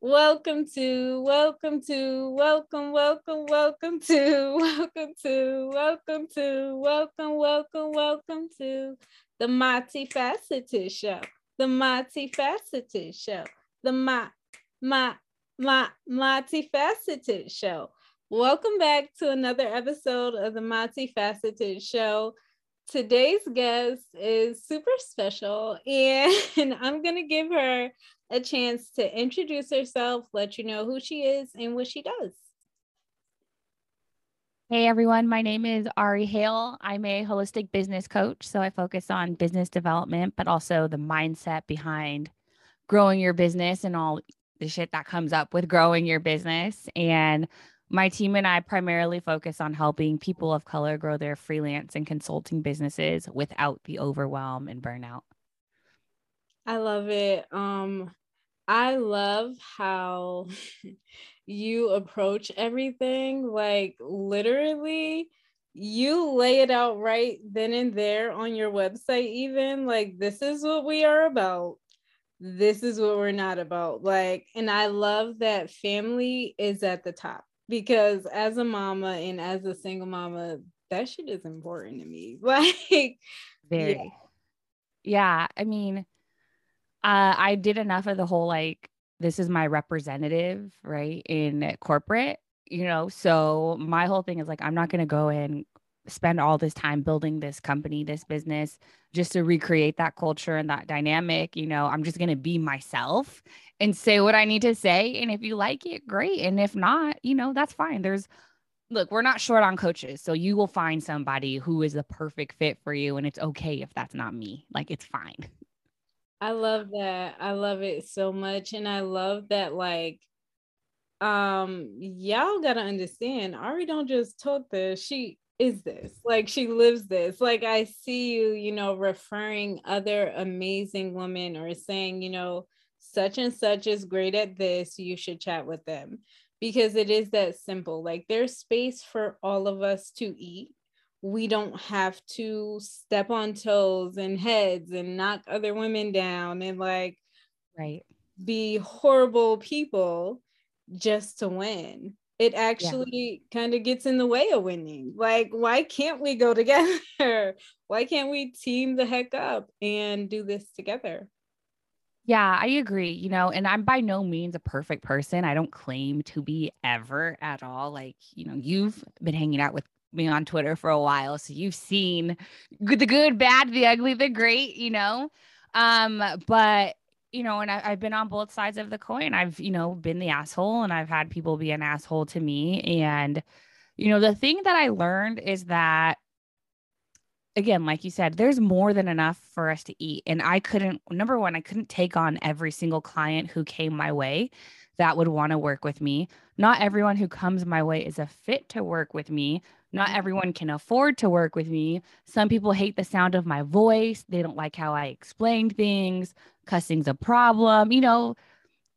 Welcome to, welcome to, welcome, welcome, welcome to, welcome to, welcome to, welcome, welcome, welcome to the multifaceted show, the multifaceted show, the ma, ma, ma, multifaceted show. Welcome back to another episode of the multifaceted show. Today's guest is super special, and I'm going to give her a chance to introduce herself, let you know who she is and what she does. Hey everyone, my name is Ari Hale. I'm a holistic business coach. So I focus on business development, but also the mindset behind growing your business and all the shit that comes up with growing your business. And my team and I primarily focus on helping people of color grow their freelance and consulting businesses without the overwhelm and burnout. I love it. Um, I love how you approach everything. Like literally, you lay it out right then and there on your website, even like this is what we are about. This is what we're not about. Like, and I love that family is at the top because as a mama and as a single mama, that shit is important to me. Like, very. Yeah. yeah I mean, uh, I did enough of the whole like, this is my representative, right, in corporate, you know. So my whole thing is like, I'm not going to go and spend all this time building this company, this business, just to recreate that culture and that dynamic. You know, I'm just going to be myself and say what I need to say. And if you like it, great. And if not, you know, that's fine. There's, look, we're not short on coaches. So you will find somebody who is the perfect fit for you. And it's okay if that's not me. Like, it's fine. I love that. I love it so much. And I love that, like, um, y'all gotta understand, Ari don't just talk this, she is this. Like she lives this. Like I see you, you know, referring other amazing women or saying, you know, such and such is great at this, you should chat with them. Because it is that simple. Like there's space for all of us to eat we don't have to step on toes and heads and knock other women down and like right be horrible people just to win it actually yeah. kind of gets in the way of winning like why can't we go together why can't we team the heck up and do this together yeah, I agree. You know, and I'm by no means a perfect person. I don't claim to be ever at all. Like, you know, you've been hanging out with me on Twitter for a while. So you've seen the good, bad, the ugly, the great, you know. Um, but you know, and I, have been on both sides of the coin. I've, you know, been the asshole and I've had people be an asshole to me. And, you know, the thing that I learned is that again, like you said, there's more than enough for us to eat. And I couldn't, number one, I couldn't take on every single client who came my way that would want to work with me. Not everyone who comes my way is a fit to work with me. Not mm-hmm. everyone can afford to work with me. Some people hate the sound of my voice. They don't like how I explain things. Cussing's a problem. You know,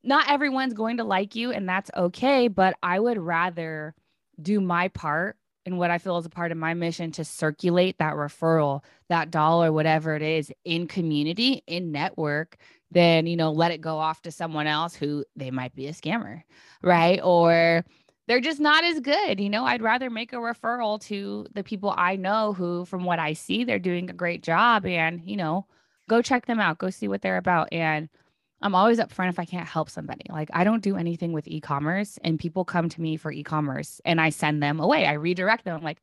not everyone's going to like you, and that's okay. But I would rather do my part in what I feel is a part of my mission to circulate that referral, that dollar, whatever it is, in community, in network, than, you know, let it go off to someone else who they might be a scammer, right? Or they're just not as good. You know, I'd rather make a referral to the people I know who, from what I see, they're doing a great job and, you know, go check them out, go see what they're about. And I'm always upfront if I can't help somebody. Like I don't do anything with e-commerce and people come to me for e-commerce and I send them away. I redirect them. I'm like,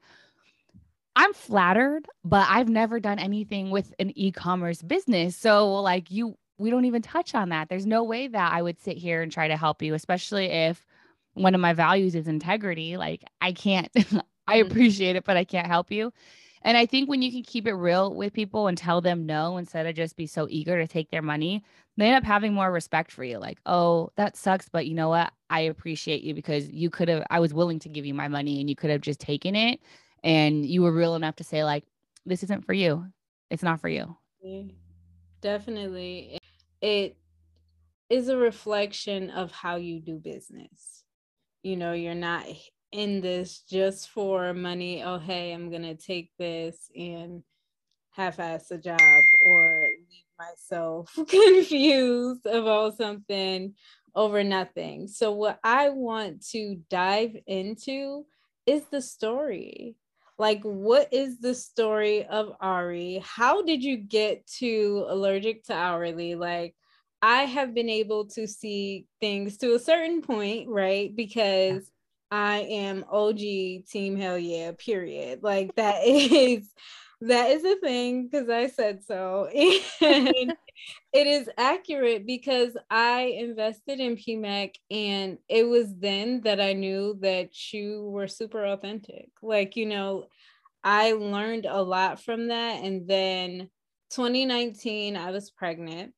I'm flattered, but I've never done anything with an e-commerce business. So like you we don't even touch on that. There's no way that I would sit here and try to help you, especially if one of my values is integrity. Like I can't, I mm-hmm. appreciate it, but I can't help you. And I think when you can keep it real with people and tell them no instead of just be so eager to take their money, they end up having more respect for you. Like, oh, that sucks, but you know what? I appreciate you because you could have, I was willing to give you my money and you could have just taken it. And you were real enough to say, like, this isn't for you. It's not for you. Definitely. It is a reflection of how you do business you know you're not in this just for money. Oh, hey, I'm gonna take this and half-ass a job or leave myself confused about something over nothing. So what I want to dive into is the story. Like, what is the story of Ari? How did you get to allergic to hourly? Like, I have been able to see things to a certain point, right? Because I am OG team hell yeah, period. Like that is that is a thing because I said so. And it is accurate because I invested in PMAC and it was then that I knew that you were super authentic. Like, you know, I learned a lot from that. And then 2019, I was pregnant.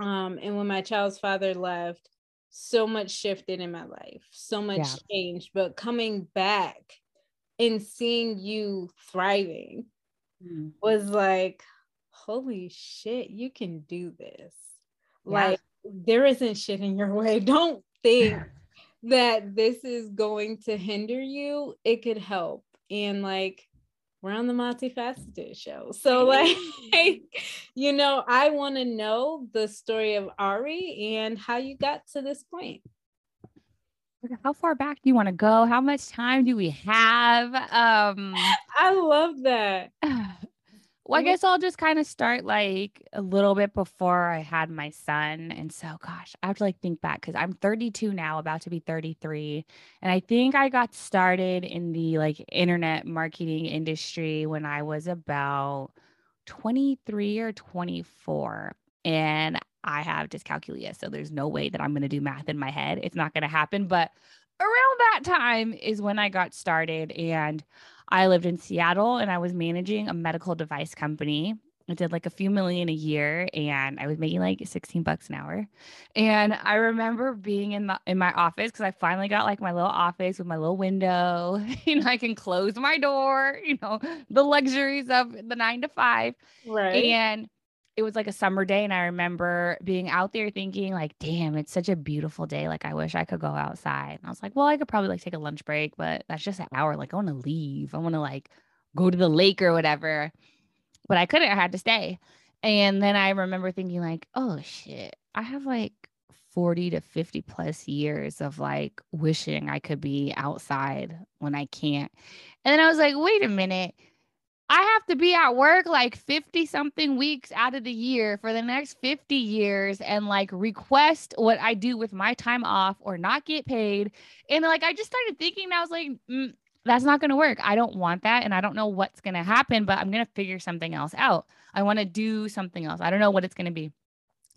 Um, and when my child's father left, so much shifted in my life, so much yeah. changed. But coming back and seeing you thriving mm. was like, holy shit, you can do this. Yeah. Like, there isn't shit in your way. Don't think that this is going to hinder you. It could help. And like, we're on the multifaceted show. So, like, you know, I want to know the story of Ari and how you got to this point. How far back do you want to go? How much time do we have? Um, I love that. Well, I mm-hmm. guess I'll just kind of start like a little bit before I had my son. And so, gosh, I have to like think back because I'm 32 now, about to be 33. And I think I got started in the like internet marketing industry when I was about 23 or 24. And I have dyscalculia. So there's no way that I'm going to do math in my head. It's not going to happen. But around that time is when I got started. And I lived in Seattle and I was managing a medical device company. I did like a few million a year and I was making like 16 bucks an hour. And I remember being in the in my office because I finally got like my little office with my little window. you know, I can close my door, you know, the luxuries of the nine to five. Right. And it was like a summer day and i remember being out there thinking like damn it's such a beautiful day like i wish i could go outside. And i was like well i could probably like take a lunch break but that's just an hour like i want to leave. I want to like go to the lake or whatever. But i couldn't i had to stay. And then i remember thinking like oh shit. I have like 40 to 50 plus years of like wishing i could be outside when i can't. And then i was like wait a minute I have to be at work like 50 something weeks out of the year for the next 50 years and like request what I do with my time off or not get paid. And like, I just started thinking, I was like, mm, that's not going to work. I don't want that. And I don't know what's going to happen, but I'm going to figure something else out. I want to do something else. I don't know what it's going to be.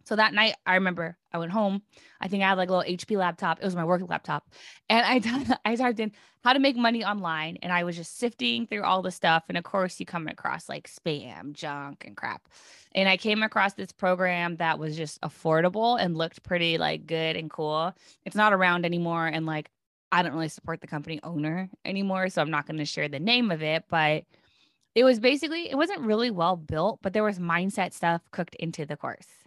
So that night, I remember I went home. I think I had like a little HP laptop. It was my work laptop. And I, I typed in how to make money online. And I was just sifting through all the stuff. And of course, you come across like spam, junk, and crap. And I came across this program that was just affordable and looked pretty like good and cool. It's not around anymore. And like, I don't really support the company owner anymore. So I'm not going to share the name of it. But it was basically, it wasn't really well built, but there was mindset stuff cooked into the course.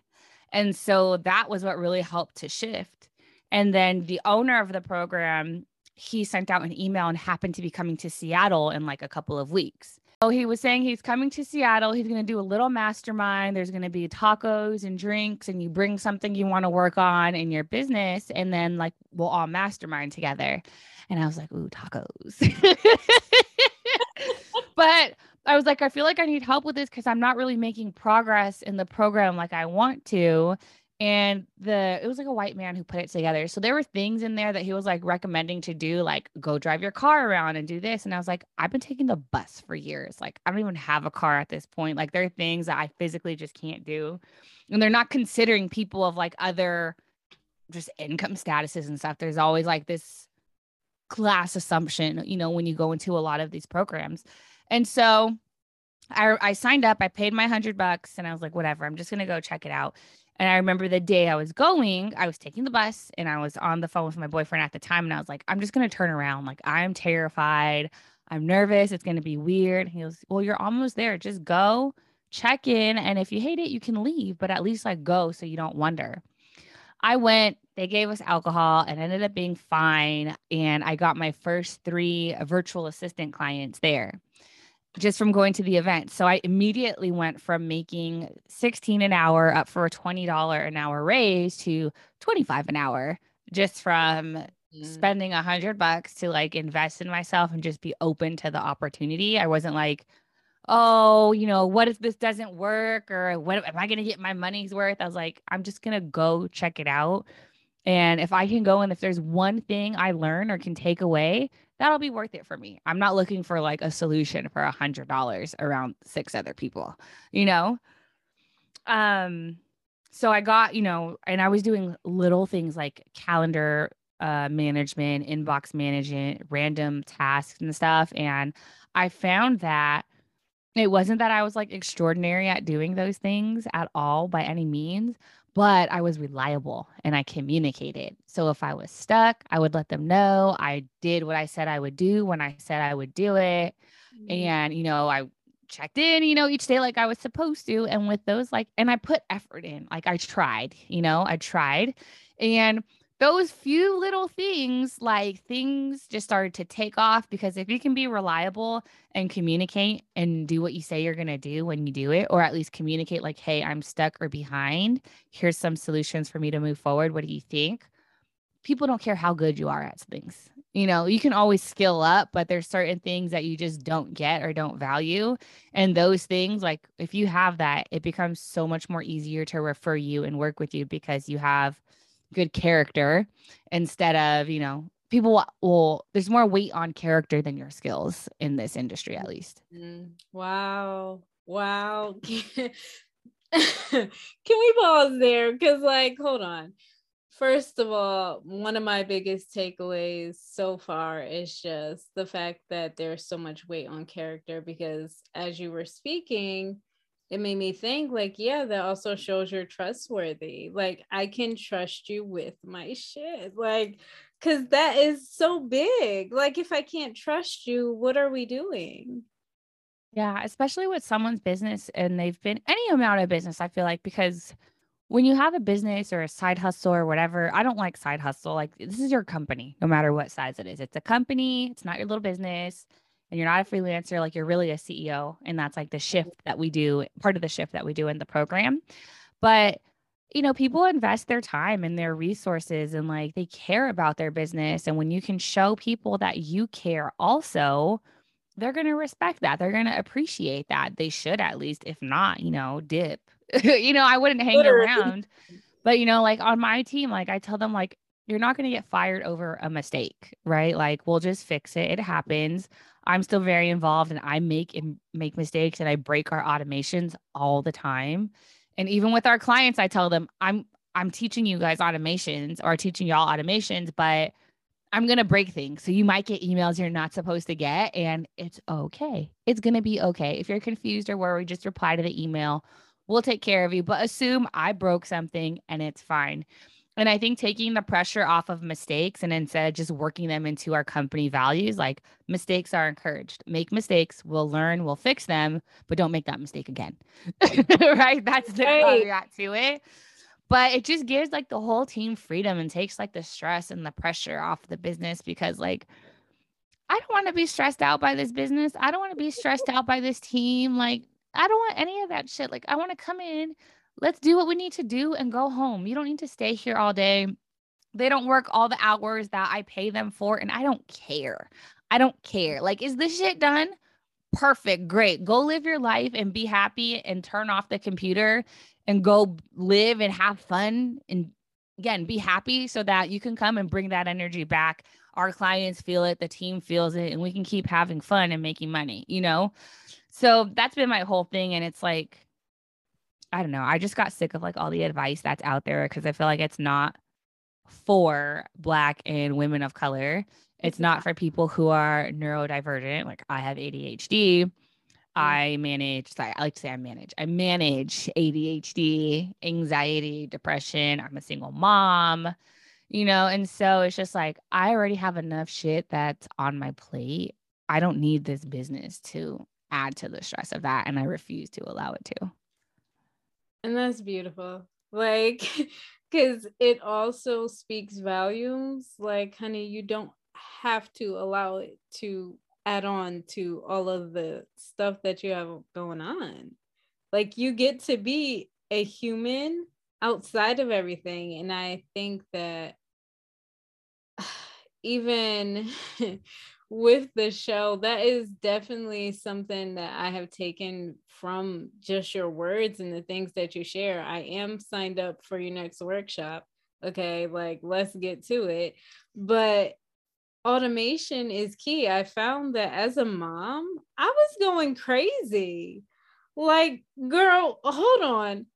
And so that was what really helped to shift. And then the owner of the program, he sent out an email and happened to be coming to Seattle in like a couple of weeks. So he was saying he's coming to Seattle. He's going to do a little mastermind. There's going to be tacos and drinks, and you bring something you want to work on in your business, and then like we'll all mastermind together. And I was like, ooh, tacos. but I was like, I feel like I need help with this because I'm not really making progress in the program like I want to. And the it was like a white man who put it together. So there were things in there that he was like recommending to do, like go drive your car around and do this. And I was like, I've been taking the bus for years. Like I don't even have a car at this point. Like there are things that I physically just can't do. And they're not considering people of like other just income statuses and stuff. There's always like this class assumption, you know, when you go into a lot of these programs. And so I, I signed up, I paid my hundred bucks, and I was like, whatever, I'm just gonna go check it out. And I remember the day I was going, I was taking the bus and I was on the phone with my boyfriend at the time. And I was like, I'm just going to turn around. Like, I'm terrified. I'm nervous. It's going to be weird. he goes, Well, you're almost there. Just go check in. And if you hate it, you can leave, but at least like go so you don't wonder. I went, they gave us alcohol and ended up being fine. And I got my first three virtual assistant clients there just from going to the event. So I immediately went from making 16 an hour up for a $20 an hour raise to 25 an hour just from mm. spending a hundred bucks to like invest in myself and just be open to the opportunity. I wasn't like, oh, you know, what if this doesn't work or what am I going to get my money's worth? I was like, I'm just going to go check it out. And if I can go and if there's one thing I learn or can take away, that'll be worth it for me. I'm not looking for like a solution for a hundred dollars around six other people, you know? Um, so I got, you know, and I was doing little things like calendar uh management, inbox management, random tasks and stuff. And I found that it wasn't that I was like extraordinary at doing those things at all by any means, but I was reliable and I communicated. So if I was stuck, I would let them know. I did what I said I would do when I said I would do it. Mm-hmm. And, you know, I checked in, you know, each day like I was supposed to. And with those, like, and I put effort in, like I tried, you know, I tried. And those few little things, like things just started to take off because if you can be reliable and communicate and do what you say you're going to do when you do it, or at least communicate, like, hey, I'm stuck or behind. Here's some solutions for me to move forward. What do you think? People don't care how good you are at things. You know, you can always skill up, but there's certain things that you just don't get or don't value. And those things, like if you have that, it becomes so much more easier to refer you and work with you because you have good character instead of, you know, people will, there's more weight on character than your skills in this industry, at least. Mm, wow. Wow. Can we pause there? Because, like, hold on. First of all, one of my biggest takeaways so far is just the fact that there's so much weight on character because as you were speaking, it made me think like yeah that also shows you're trustworthy like i can trust you with my shit like because that is so big like if i can't trust you what are we doing? Yeah especially with someone's business and they've been any amount of business i feel like because when you have a business or a side hustle or whatever i don't like side hustle like this is your company no matter what size it is it's a company it's not your little business and you're not a freelancer, like you're really a CEO. And that's like the shift mm-hmm. that we do, part of the shift that we do in the program. But you know, people invest their time and their resources and like they care about their business. And when you can show people that you care also, they're going to respect that. They're going to appreciate that. They should at least, if not, you know, dip. you know, I wouldn't hang Literally. around. But, you know, like on my team, like I tell them, like, you're not going to get fired over a mistake, right? Like, we'll just fix it. It happens. I'm still very involved and I make and make mistakes and I break our automations all the time. And even with our clients, I tell them I'm I'm teaching you guys automations or teaching y'all automations, but I'm going to break things. So you might get emails you're not supposed to get and it's okay. It's going to be okay. If you're confused or worried, just reply to the email. We'll take care of you, but assume I broke something and it's fine. And I think taking the pressure off of mistakes and instead just working them into our company values, like mistakes are encouraged. Make mistakes, we'll learn, we'll fix them, but don't make that mistake again. right? That's the caveat to it. But it just gives like the whole team freedom and takes like the stress and the pressure off the business because like I don't want to be stressed out by this business. I don't want to be stressed out by this team. Like I don't want any of that shit. Like I want to come in, let's do what we need to do and go home. You don't need to stay here all day. They don't work all the hours that I pay them for, and I don't care. I don't care. Like, is this shit done? Perfect. Great. Go live your life and be happy and turn off the computer and go live and have fun and again be happy so that you can come and bring that energy back our clients feel it the team feels it and we can keep having fun and making money you know so that's been my whole thing and it's like I don't know. I just got sick of like all the advice that's out there because I feel like it's not for Black and women of color. It's not for people who are neurodivergent. Like I have ADHD. Mm-hmm. I manage, sorry, I like to say I manage. I manage ADHD, anxiety, depression. I'm a single mom, you know, and so it's just like I already have enough shit that's on my plate. I don't need this business to add to the stress of that. And I refuse to allow it to. And that's beautiful. like because it also speaks volumes like honey you don't have to allow it to add on to all of the stuff that you have going on like you get to be a human outside of everything and i think that even with the show that is definitely something that i have taken from just your words and the things that you share. I am signed up for your next workshop okay? Like let's get to it. But automation is key. I found that as a mom i was going crazy. Like girl hold on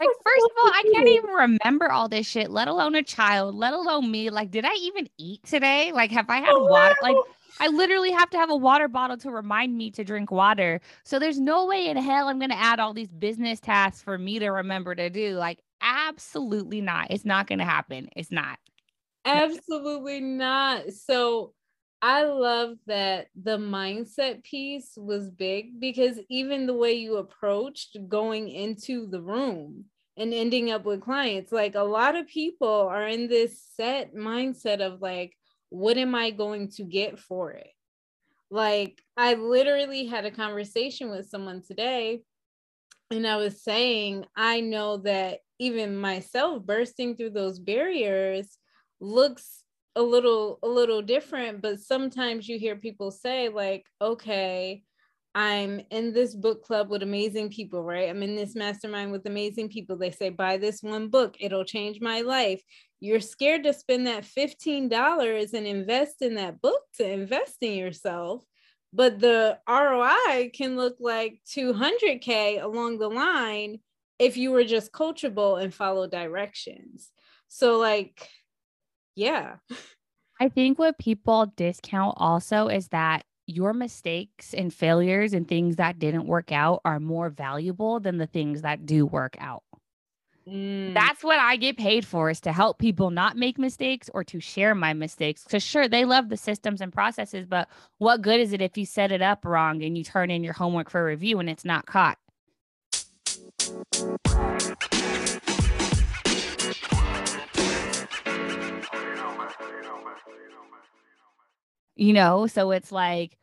like, first of all, I can't even remember all this shit, let alone a child, let alone me. Like, did I even eat today? Like, have I had oh, water? Like, I literally have to have a water bottle to remind me to drink water. So there's no way in hell I'm going to add all these business tasks for me to remember to do. Like, absolutely not. It's not going to happen. It's not. Absolutely not. So I love that the mindset piece was big because even the way you approached going into the room and ending up with clients, like a lot of people are in this set mindset of like, what am I going to get for it? Like, I literally had a conversation with someone today, and I was saying, I know that even myself bursting through those barriers looks a little a little different but sometimes you hear people say like okay i'm in this book club with amazing people right? I'm in this mastermind with amazing people. They say buy this one book. It'll change my life. You're scared to spend that $15 and invest in that book to invest in yourself but the roi can look like 200k along the line if you were just coachable and follow directions. So like yeah. I think what people discount also is that your mistakes and failures and things that didn't work out are more valuable than the things that do work out. Mm. That's what I get paid for is to help people not make mistakes or to share my mistakes. Because sure, they love the systems and processes, but what good is it if you set it up wrong and you turn in your homework for review and it's not caught? You know so it's like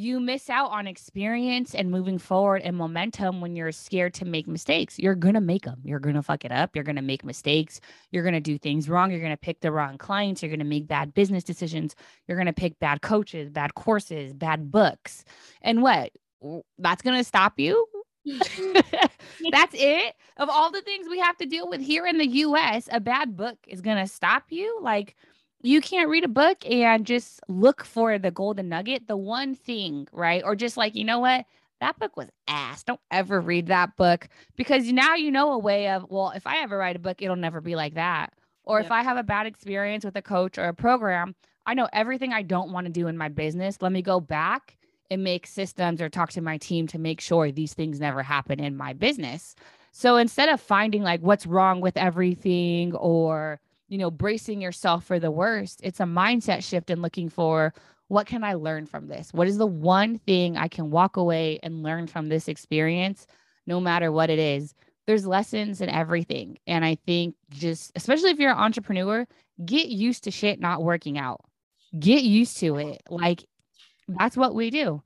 you miss out on experience and moving forward and momentum when you're scared to make mistakes. You're going to make them. You're going to fuck it up. You're going to make mistakes. You're going to do things wrong. You're going to pick the wrong clients. You're going to make bad business decisions. You're going to pick bad coaches, bad courses, bad books. And what? That's going to stop you? That's it. Of all the things we have to deal with here in the US, a bad book is going to stop you. Like, you can't read a book and just look for the golden nugget, the one thing, right? Or just like, you know what? That book was ass. Don't ever read that book because now you know a way of, well, if I ever write a book, it'll never be like that. Or yep. if I have a bad experience with a coach or a program, I know everything I don't want to do in my business. Let me go back and make systems or talk to my team to make sure these things never happen in my business. So instead of finding like what's wrong with everything or you know, bracing yourself for the worst. It's a mindset shift and looking for what can I learn from this? What is the one thing I can walk away and learn from this experience, no matter what it is? There's lessons in everything. And I think just, especially if you're an entrepreneur, get used to shit not working out. Get used to it. Like that's what we do.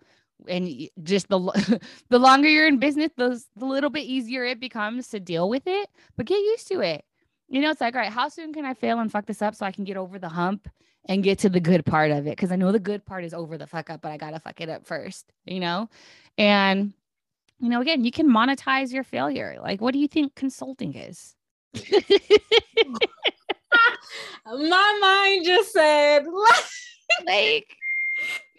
And just the the longer you're in business, the, the little bit easier it becomes to deal with it. But get used to it you know, it's like, all right, how soon can I fail and fuck this up so I can get over the hump and get to the good part of it? Because I know the good part is over the fuck up, but I gotta fuck it up first, you know? And you know, again, you can monetize your failure. Like, what do you think consulting is? My mind just said, like,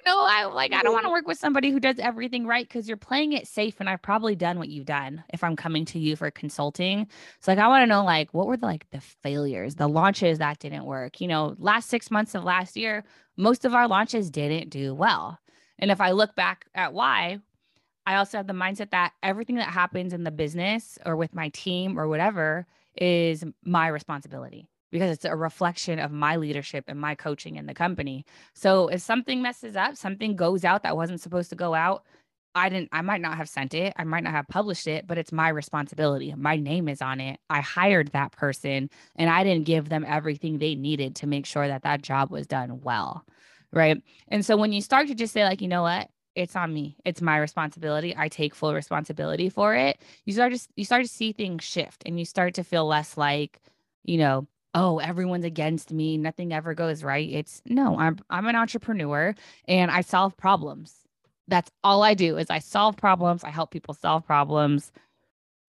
know, I like I don't want to work with somebody who does everything right because you're playing it safe and I've probably done what you've done if I'm coming to you for consulting. So like I want to know like what were the like the failures, the launches that didn't work. You know, last 6 months of last year, most of our launches didn't do well. And if I look back at why, I also have the mindset that everything that happens in the business or with my team or whatever is my responsibility because it's a reflection of my leadership and my coaching in the company. So if something messes up, something goes out that wasn't supposed to go out, I didn't, I might not have sent it. I might not have published it, but it's my responsibility. My name is on it. I hired that person and I didn't give them everything they needed to make sure that that job was done well. Right. And so when you start to just say, like, you know what, it's on me. It's my responsibility. I take full responsibility for it. You start to you start to see things shift and you start to feel less like, you know, oh, everyone's against me. Nothing ever goes right. It's no, I'm I'm an entrepreneur and I solve problems that's all I do is I solve problems. I help people solve problems.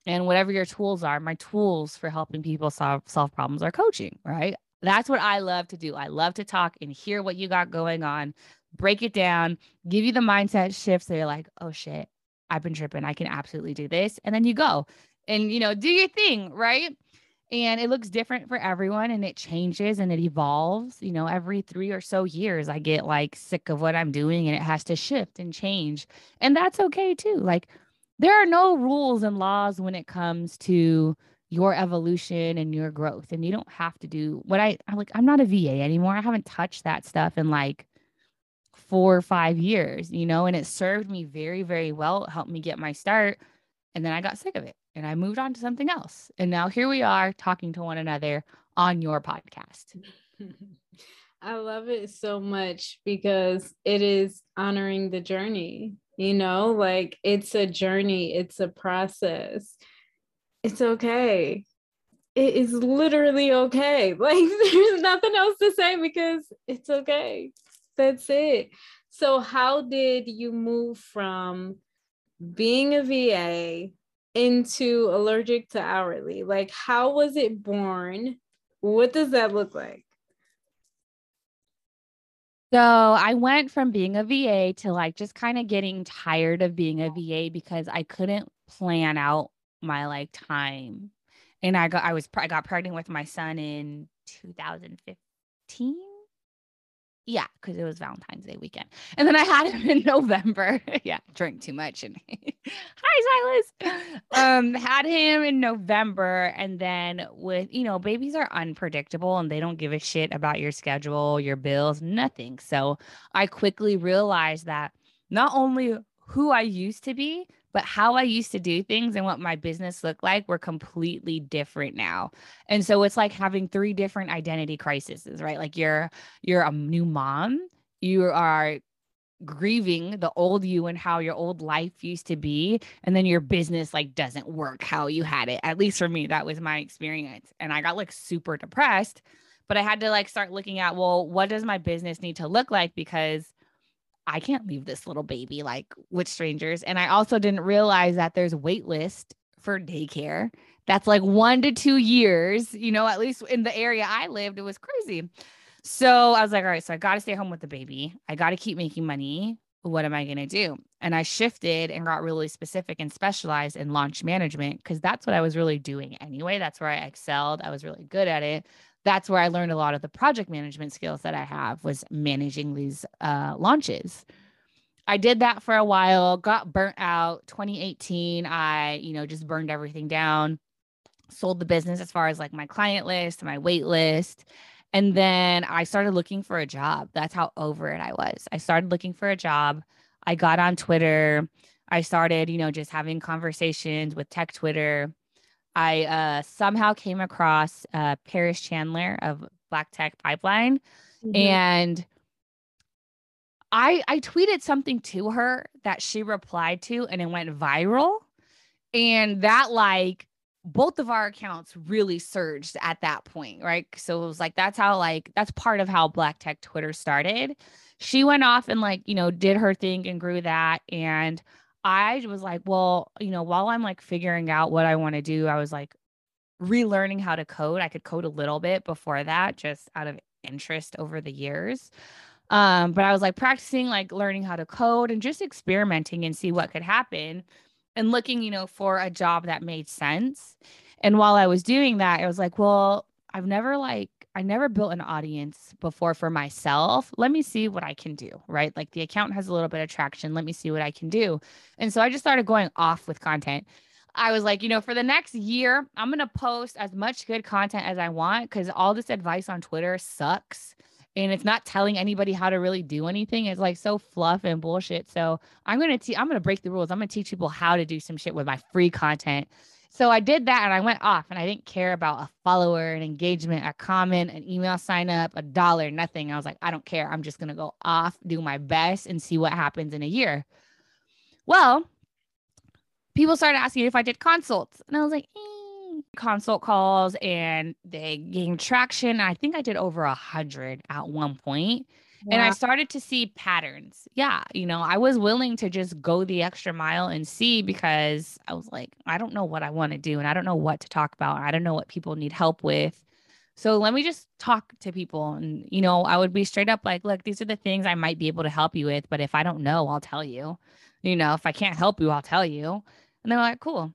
And whatever your tools are, my tools for helping people solve solve problems are coaching, right? That's what I love to do. I love to talk and hear what you got going on, break it down, give you the mindset shifts. So you're like, oh shit, I've been tripping. I can absolutely do this. And then you go and you know, do your thing, right? And it looks different for everyone and it changes and it evolves you know every 3 or so years i get like sick of what i'm doing and it has to shift and change. And that's okay too. Like there are no rules and laws when it comes to your evolution and your growth and you don't have to do what i i'm like i'm not a va anymore. I haven't touched that stuff in like four or five years you know and it served me very very well. It helped me get my start and then i got sick of it and I moved on to something else. And now here we are talking to one another on your podcast. I love it so much because it is honoring the journey. You know, like it's a journey, it's a process. It's okay. It is literally okay. Like there's nothing else to say because it's okay. That's it. So, how did you move from being a VA into allergic to hourly? Like, how was it born? What does that look like? So I went from being a VA to like just kind of getting tired of being a VA because I couldn't plan out my like time. And I got I was I got pregnant with my son in 2015 yeah, because it was Valentine's Day weekend. And then I had him in November. yeah, drank too much. And hi, Silas. Um, had him in November. And then with, you know, babies are unpredictable and they don't give a shit about your schedule, your bills, nothing. So I quickly realized that not only who I used to be, but how I used to do things and what my business looked like were completely different now. And so it's like having three different identity crises, right? Like you're you're a new mom, you are grieving the old you and how your old life used to be and then your business like doesn't work how you had it at least for me that was my experience and i got like super depressed but i had to like start looking at well what does my business need to look like because I can't leave this little baby like with strangers. And I also didn't realize that there's wait list for daycare. That's like one to two years, you know, at least in the area I lived, it was crazy. So I was like, all right, so I got to stay home with the baby. I got to keep making money. What am I going to do? And I shifted and got really specific and specialized in launch management because that's what I was really doing anyway. That's where I excelled. I was really good at it that's where I learned a lot of the project management skills that I have was managing these uh, launches. I did that for a while, got burnt out. 2018, I, you know, just burned everything down, sold the business as far as like my client list, my wait list. And then I started looking for a job. That's how over it I was. I started looking for a job. I got on Twitter. I started, you know, just having conversations with tech Twitter. I uh, somehow came across uh, Pariss Chandler of Black Tech Pipeline, mm-hmm. and I I tweeted something to her that she replied to, and it went viral, and that like both of our accounts really surged at that point, right? So it was like that's how like that's part of how Black Tech Twitter started. She went off and like you know did her thing and grew that, and I was like, well, you know, while I'm like figuring out what I want to do, I was like relearning how to code. I could code a little bit before that, just out of interest over the years. Um, but I was like practicing, like learning how to code and just experimenting and see what could happen and looking, you know, for a job that made sense. And while I was doing that, I was like, well, I've never like I never built an audience before for myself. Let me see what I can do, right? Like the account has a little bit of traction. Let me see what I can do. And so I just started going off with content. I was like, you know, for the next year, I'm going to post as much good content as I want because all this advice on Twitter sucks. and it's not telling anybody how to really do anything. It's like so fluff and bullshit. So I'm gonna te- I'm gonna break the rules. I'm gonna teach people how to do some shit with my free content. So I did that and I went off and I didn't care about a follower, an engagement, a comment, an email sign up, a dollar, nothing. I was like, I don't care. I'm just gonna go off, do my best, and see what happens in a year. Well, people started asking if I did consults, and I was like, eh consult calls and they gained traction. I think I did over a hundred at one point. Yeah. And I started to see patterns. Yeah. You know, I was willing to just go the extra mile and see because I was like, I don't know what I want to do and I don't know what to talk about. I don't know what people need help with. So let me just talk to people. And, you know, I would be straight up like, look, these are the things I might be able to help you with. But if I don't know, I'll tell you. You know, if I can't help you, I'll tell you. And they're like, cool.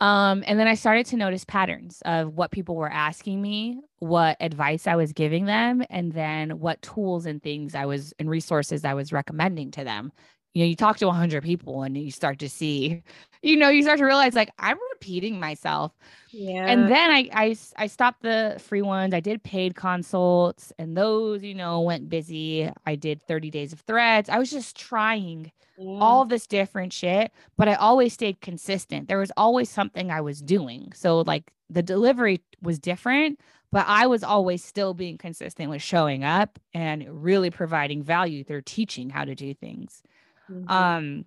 Um, and then I started to notice patterns of what people were asking me, what advice I was giving them, and then what tools and things I was and resources I was recommending to them. You know, you talk to 100 people and you start to see, you know, you start to realize like I'm repeating myself. Yeah. And then I I I stopped the free ones. I did paid consults, and those, you know, went busy. I did 30 days of threads. I was just trying yeah. all mm. this different shit, but I always stayed consistent. There was always something I was doing. So like the delivery was different, but I was always still being consistent with showing up and really providing value through teaching how to do things. Mm-hmm. Um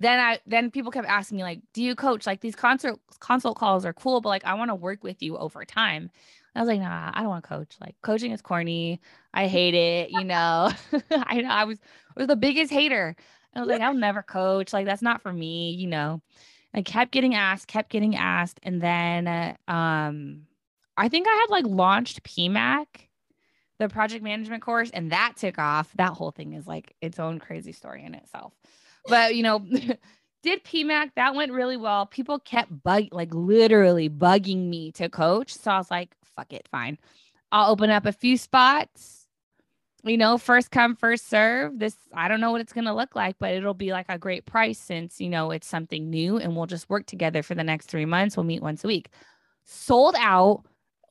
then I then people kept asking me like, "Do you coach? Like these consult consult calls are cool, but like I want to work with you over time." I was like, "Nah, I don't want to coach. Like coaching is corny. I hate it. You know, I know I was was the biggest hater. I was like, I'll never coach. Like, that's not for me, you know. I kept getting asked, kept getting asked. And then uh, um I think I had like launched PMAC, the project management course, and that took off. That whole thing is like its own crazy story in itself. But you know, did PMAC, that went really well. People kept bug like literally bugging me to coach. So I was like, fuck it, fine. I'll open up a few spots you know, first come, first serve. This, I don't know what it's going to look like, but it'll be like a great price since, you know, it's something new and we'll just work together for the next three months. We'll meet once a week. Sold out,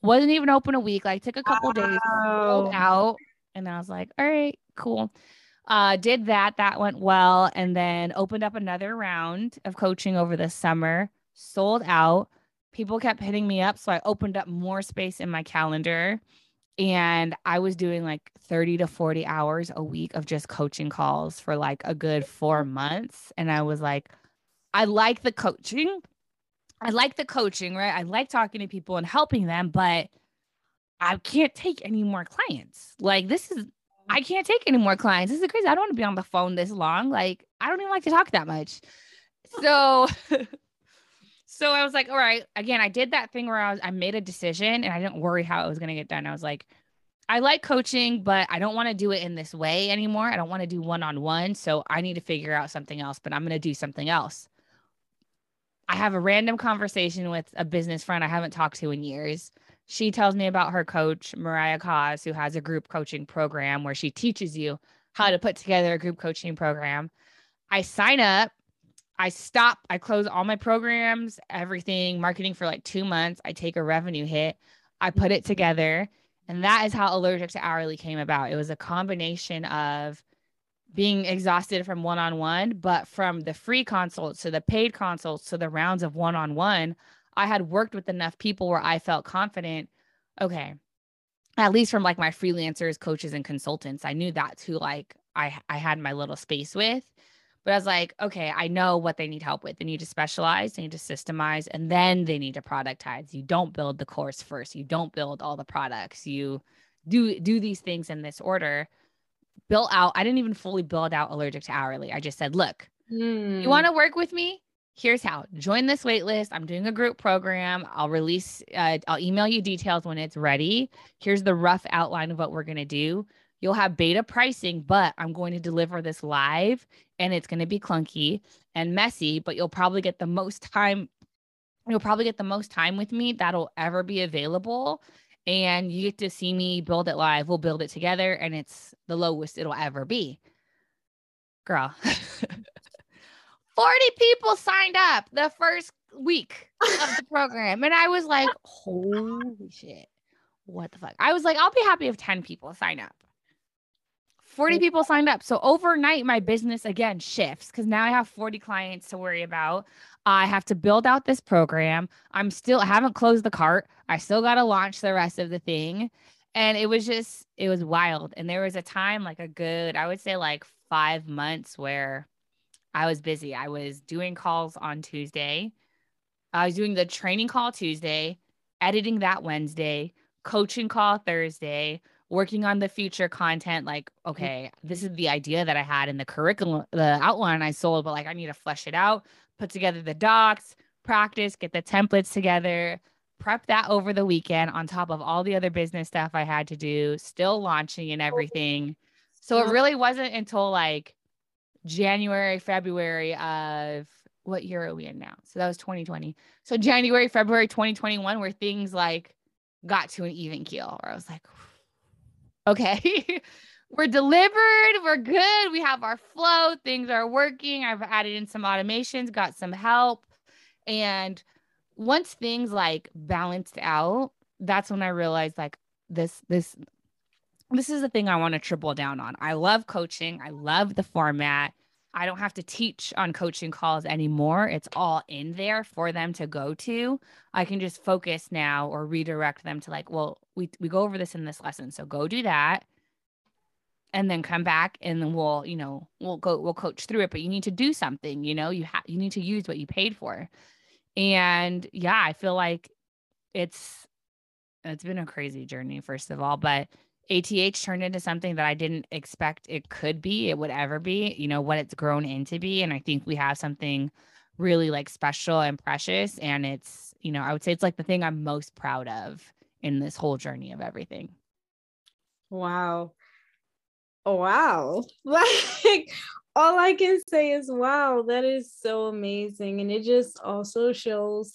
wasn't even open a week, like took a couple wow. days, out. And I was like, all right, cool. Uh, did that. That went well. And then opened up another round of coaching over the summer, sold out. People kept hitting me up. So I opened up more space in my calendar and I was doing like 30 to 40 hours a week of just coaching calls for like a good four months. And I was like, I like the coaching. I like the coaching, right? I like talking to people and helping them, but I can't take any more clients. Like, this is, I can't take any more clients. This is crazy. I don't want to be on the phone this long. Like, I don't even like to talk that much. So, So I was like, all right, again, I did that thing where I was, I made a decision and I didn't worry how it was going to get done. I was like, I like coaching, but I don't want to do it in this way anymore. I don't want to do one on one. So I need to figure out something else, but I'm going to do something else. I have a random conversation with a business friend I haven't talked to in years. She tells me about her coach, Mariah Coz, who has a group coaching program where she teaches you how to put together a group coaching program. I sign up I stop, I close all my programs, everything, marketing for like two months. I take a revenue hit, I put it together. And that is how Allergic to Hourly came about. It was a combination of being exhausted from one on one, but from the free consults to the paid consults to the rounds of one on one, I had worked with enough people where I felt confident. Okay, at least from like my freelancers, coaches, and consultants, I knew that's who like I I had my little space with. But I was like, okay, I know what they need help with. They need to specialize, they need to systemize, and then they need to productize. You don't build the course first. You don't build all the products. You do do these things in this order. Built out. I didn't even fully build out allergic to hourly. I just said, look, mm. you want to work with me? Here's how. Join this waitlist. I'm doing a group program. I'll release. Uh, I'll email you details when it's ready. Here's the rough outline of what we're gonna do You'll have beta pricing, but I'm going to deliver this live and it's going to be clunky and messy, but you'll probably get the most time. You'll probably get the most time with me that'll ever be available. And you get to see me build it live. We'll build it together and it's the lowest it'll ever be. Girl. 40 people signed up the first week of the program. And I was like, holy shit. What the fuck? I was like, I'll be happy if 10 people sign up. 40 mm. people signed up. So overnight, my business again shifts because now I have 40 clients to worry about. I have to build out this program. I'm still, I haven't closed the cart. I still got to launch the rest of the thing. And it was just, it was wild. And there was a time, like a good, I would say like five months where I was busy. I was doing calls on Tuesday. I was doing the training call Tuesday, editing that Wednesday, coaching call Thursday, working on the future content like mm-hmm. okay this is the idea that i had in the curriculum the outline i sold but like i need to flesh it out put together the docs practice get the templates together prep that over the weekend on top of all the other business stuff i had to do still launching and oh. everything. So it really wasn't until like january february of what year are we in now? So that was 2020 so january february 2021 where things like got to an even keel where i was like Okay. we're delivered. We're good. We have our flow. Things are working. I've added in some automations, got some help. And once things like balanced out, that's when I realized like this, this, this is the thing I want to triple down on. I love coaching. I love the format. I don't have to teach on coaching calls anymore. It's all in there for them to go to. I can just focus now or redirect them to like, well, we we go over this in this lesson. So go do that. And then come back and then we'll, you know, we'll go we'll coach through it, but you need to do something, you know, you have you need to use what you paid for. And yeah, I feel like it's it's been a crazy journey first of all, but ATH turned into something that I didn't expect it could be, it would ever be, you know, what it's grown into be. And I think we have something really like special and precious. And it's, you know, I would say it's like the thing I'm most proud of in this whole journey of everything. Wow. Wow. Like all I can say is wow, that is so amazing. And it just also shows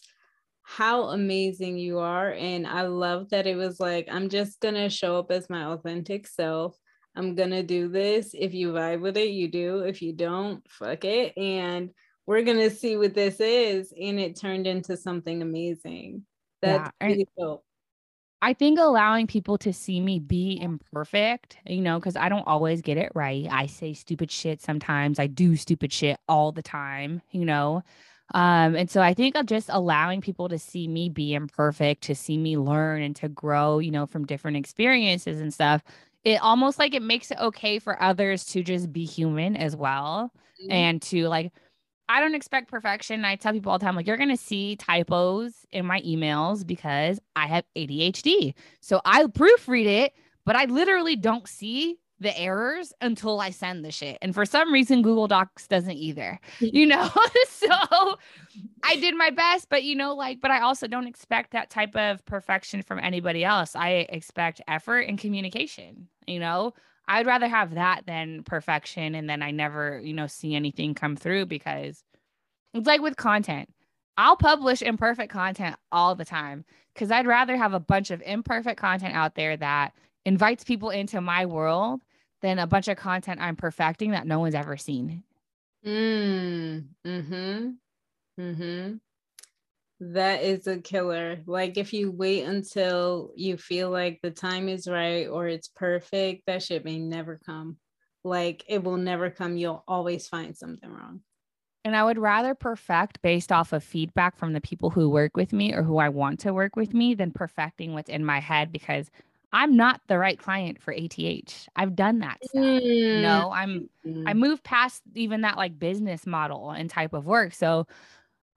how amazing you are. And I love that it was like, I'm just going to show up as my authentic self. I'm going to do this. If you vibe with it, you do. If you don't, fuck it. And we're going to see what this is. And it turned into something amazing. That's yeah. cool. I think allowing people to see me be imperfect, you know, because I don't always get it right. I say stupid shit sometimes. I do stupid shit all the time, you know. Um, and so I think of just allowing people to see me be imperfect, to see me learn and to grow, you know, from different experiences and stuff. It almost like it makes it okay for others to just be human as well mm-hmm. and to like I don't expect perfection. I tell people all the time, like, you're going to see typos in my emails because I have ADHD. So I proofread it, but I literally don't see the errors until I send the shit. And for some reason, Google Docs doesn't either, you know? so I did my best, but you know, like, but I also don't expect that type of perfection from anybody else. I expect effort and communication, you know? I'd rather have that than perfection. And then I never, you know, see anything come through because it's like with content. I'll publish imperfect content all the time because I'd rather have a bunch of imperfect content out there that invites people into my world than a bunch of content I'm perfecting that no one's ever seen. Mm, mm-hmm. Mm-hmm. That is a killer. Like if you wait until you feel like the time is right or it's perfect, that shit may never come. Like it will never come. You'll always find something wrong. And I would rather perfect based off of feedback from the people who work with me or who I want to work with me than perfecting what's in my head because I'm not the right client for ATH. I've done that stuff. Mm. No, I'm mm. I moved past even that like business model and type of work. So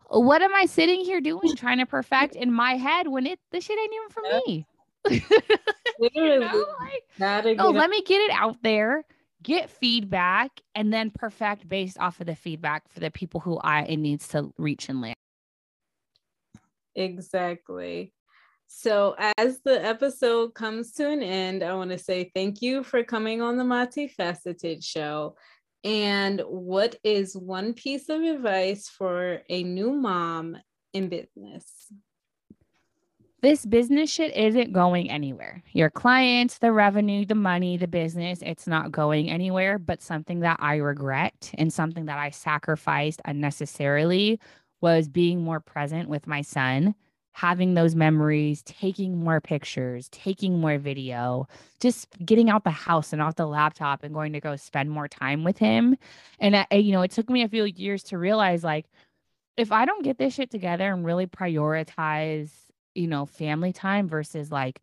what am I sitting here doing trying to perfect in my head when it the shit ain't even for me? Literally. you know, like, no, let me get it out there, get feedback, and then perfect based off of the feedback for the people who I it needs to reach and land. Exactly. So, as the episode comes to an end, I want to say thank you for coming on the Multifaceted Show. And what is one piece of advice for a new mom in business? This business shit isn't going anywhere. Your clients, the revenue, the money, the business, it's not going anywhere, but something that I regret and something that I sacrificed unnecessarily was being more present with my son having those memories, taking more pictures, taking more video, just getting out the house and off the laptop and going to go spend more time with him. And, I, you know, it took me a few years to realize like, if I don't get this shit together and really prioritize, you know, family time versus like,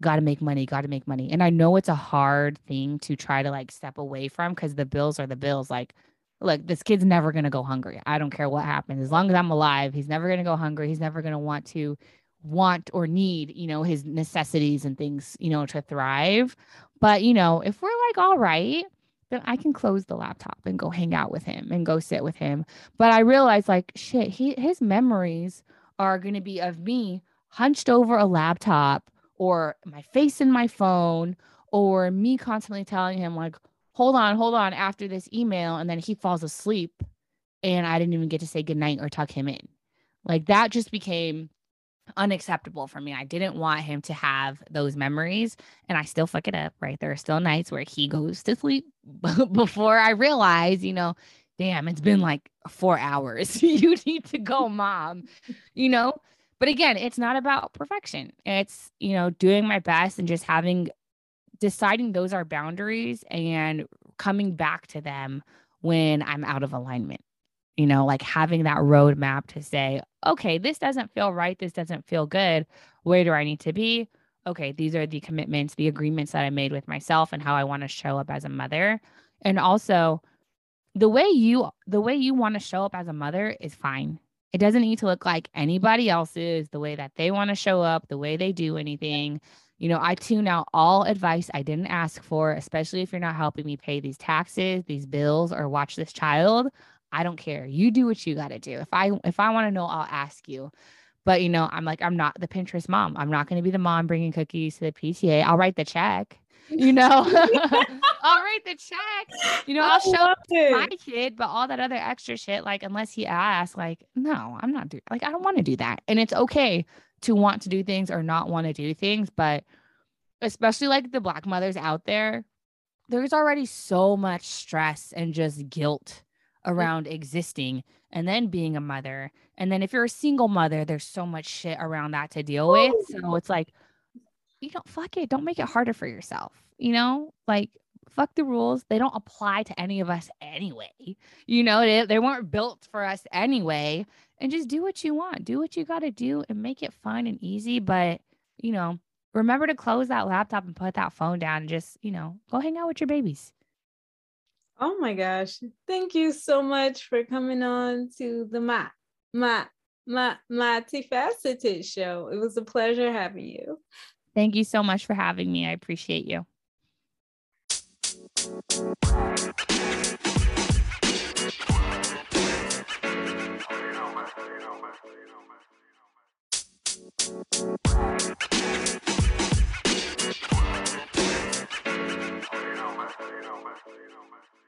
got to make money, got to make money. And I know it's a hard thing to try to like step away from because the bills are the bills. Like, look, this kid's never going to go hungry. I don't care what happens. As long as I'm alive, he's never going to go hungry. He's never going to want to want or need, you know, his necessities and things, you know, to thrive. But, you know, if we're like, all right, then I can close the laptop and go hang out with him and go sit with him. But I realized like shit, he his memories are going to be of me hunched over a laptop or my face in my phone or me constantly telling him like hold on, hold on after this email. And then he falls asleep and I didn't even get to say goodnight or tuck him in. Like that just became unacceptable for me. I didn't want him to have those memories and I still fuck it up, right? There are still nights where he goes to sleep before I realize, you know, damn, it's been like 4 hours. you need to go, mom. You know? But again, it's not about perfection. It's, you know, doing my best and just having deciding those are boundaries and coming back to them when I'm out of alignment. You know, like having that roadmap to say, okay, this doesn't feel right. This doesn't feel good. Where do I need to be? Okay, these are the commitments, the agreements that I made with myself and how I want to show up as a mother. And also, the way you the way you want to show up as a mother is fine. It doesn't need to look like anybody else's, the way that they want to show up, the way they do anything. You know, I tune out all advice I didn't ask for, especially if you're not helping me pay these taxes, these bills, or watch this child. I don't care. You do what you got to do. If I if I want to know, I'll ask you. But you know, I'm like I'm not the Pinterest mom. I'm not going to be the mom bringing cookies to the PTA. I'll write the check. You know, I'll write the check. You know, I'll show up to my kid, but all that other extra shit, like unless he asks, like no, I'm not doing. Like I don't want to do that, and it's okay to want to do things or not want to do things. But especially like the black mothers out there, there's already so much stress and just guilt around existing and then being a mother. And then if you're a single mother, there's so much shit around that to deal with. So it's like, you don't fuck it. Don't make it harder for yourself. You know, like fuck the rules. They don't apply to any of us anyway. You know, they, they weren't built for us anyway and just do what you want. Do what you got to do and make it fun and easy. But, you know, remember to close that laptop and put that phone down and just, you know, go hang out with your babies. Oh my gosh. Thank you so much for coming on to the my my my multifaceted show. It was a pleasure having you. Thank you so much for having me. I appreciate you. You know, man. You.